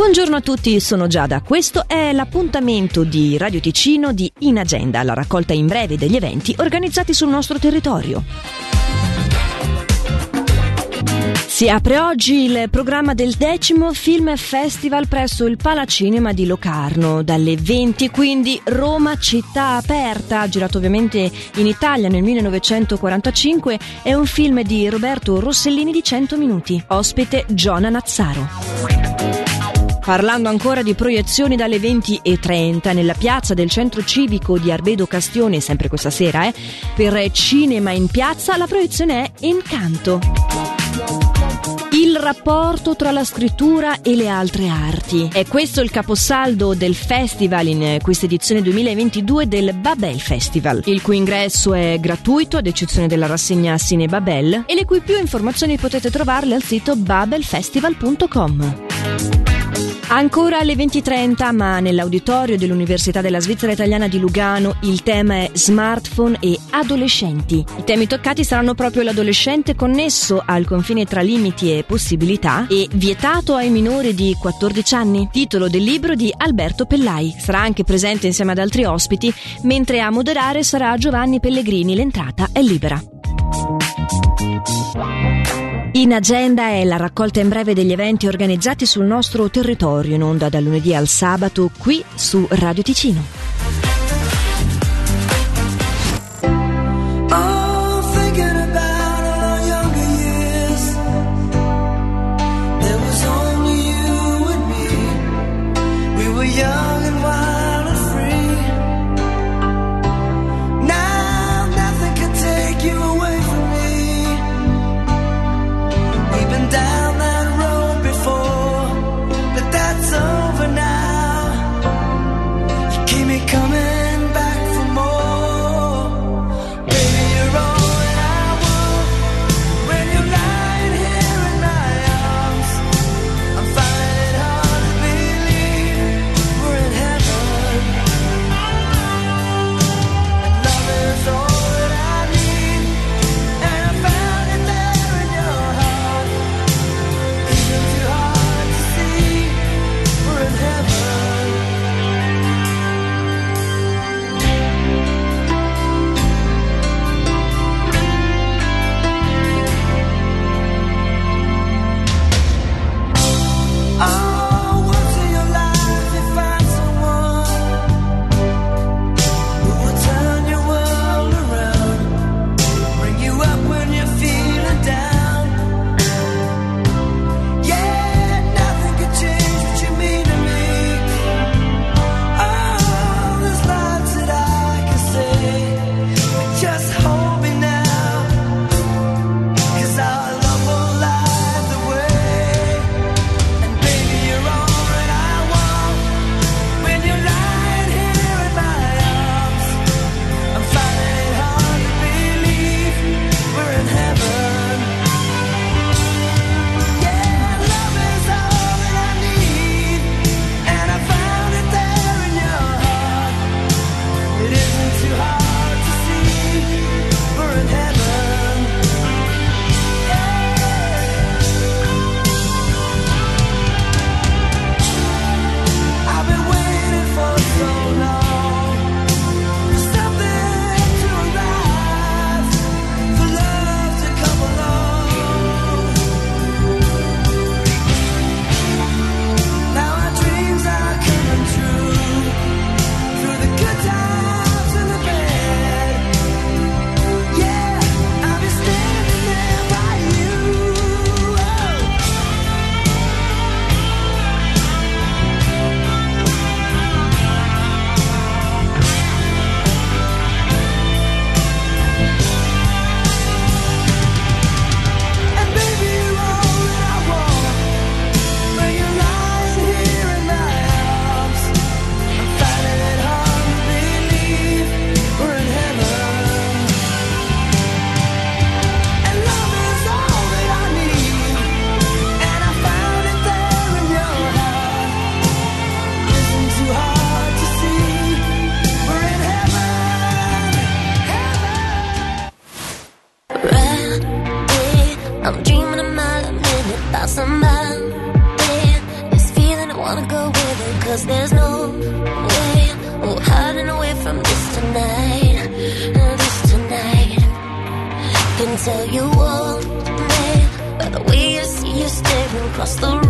Buongiorno a tutti, sono Giada. Questo è l'appuntamento di Radio Ticino di In Agenda, la raccolta in breve degli eventi organizzati sul nostro territorio. Si apre oggi il programma del decimo Film Festival presso il Palacinema di Locarno. Dalle 20 quindi Roma città aperta, girato ovviamente in Italia nel 1945, è un film di Roberto Rossellini di 100 minuti. Ospite Giona Nazzaro. Parlando ancora di proiezioni dalle 20.30 nella piazza del centro civico di Arbedo Castione, sempre questa sera, eh, per Cinema in Piazza, la proiezione è Encanto. Il rapporto tra la scrittura e le altre arti. È questo il caposaldo del festival in questa edizione 2022 del Babel Festival, il cui ingresso è gratuito ad eccezione della rassegna Cine Babel e le cui più informazioni potete trovarle al sito babelfestival.com. Ancora alle 20.30, ma nell'auditorio dell'Università della Svizzera Italiana di Lugano, il tema è smartphone e adolescenti. I temi toccati saranno proprio l'adolescente connesso al confine tra limiti e possibilità e vietato ai minori di 14 anni. Titolo del libro di Alberto Pellai. Sarà anche presente insieme ad altri ospiti, mentre a moderare sarà Giovanni Pellegrini. L'entrata è libera. In agenda è la raccolta in breve degli eventi organizzati sul nostro territorio in onda dal lunedì al sabato qui su Radio Ticino. this feeling I wanna go with there's no way we're hiding away from this tonight. This tonight. Can tell you all, by the way I see you staring across the room.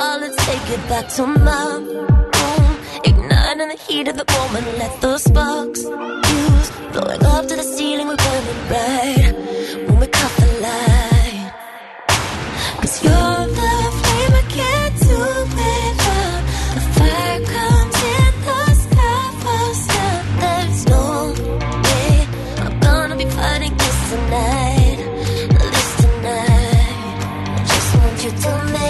let's take it back to my room. Igniting the heat of the moment, let the sparks fuse. Blowing up to the ceiling, we're burning bright when we cut the light. Cause you're the flame I get to without. The fire comes in the sky first. Now there's no way I'm gonna be fighting this tonight. This tonight. I just want you to make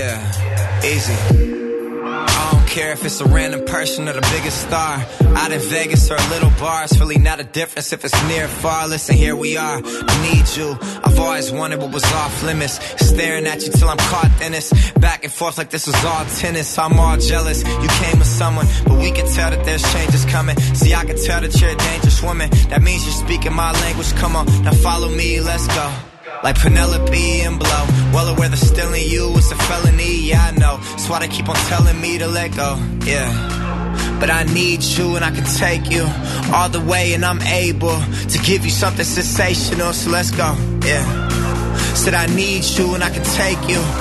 Yeah, easy. I don't care if it's a random person or the biggest star. Out in Vegas or a little bar, it's really not a difference if it's near or far. Listen, here we are. I need you. I've always wanted what was off limits. Staring at you till I'm caught in this. Back and forth like this was all tennis. I'm all jealous. You came with someone, but we can tell that there's changes coming. See, I can tell that you're a dangerous woman. That means you're speaking my language. Come on, now follow me, let's go. Like Penelope and Blow. Well aware that stealing you is a felony, yeah, I know. That's why they keep on telling me to let go, yeah. But I need you and I can take you all the way, and I'm able to give you something sensational, so let's go, yeah. Said I need you and I can take you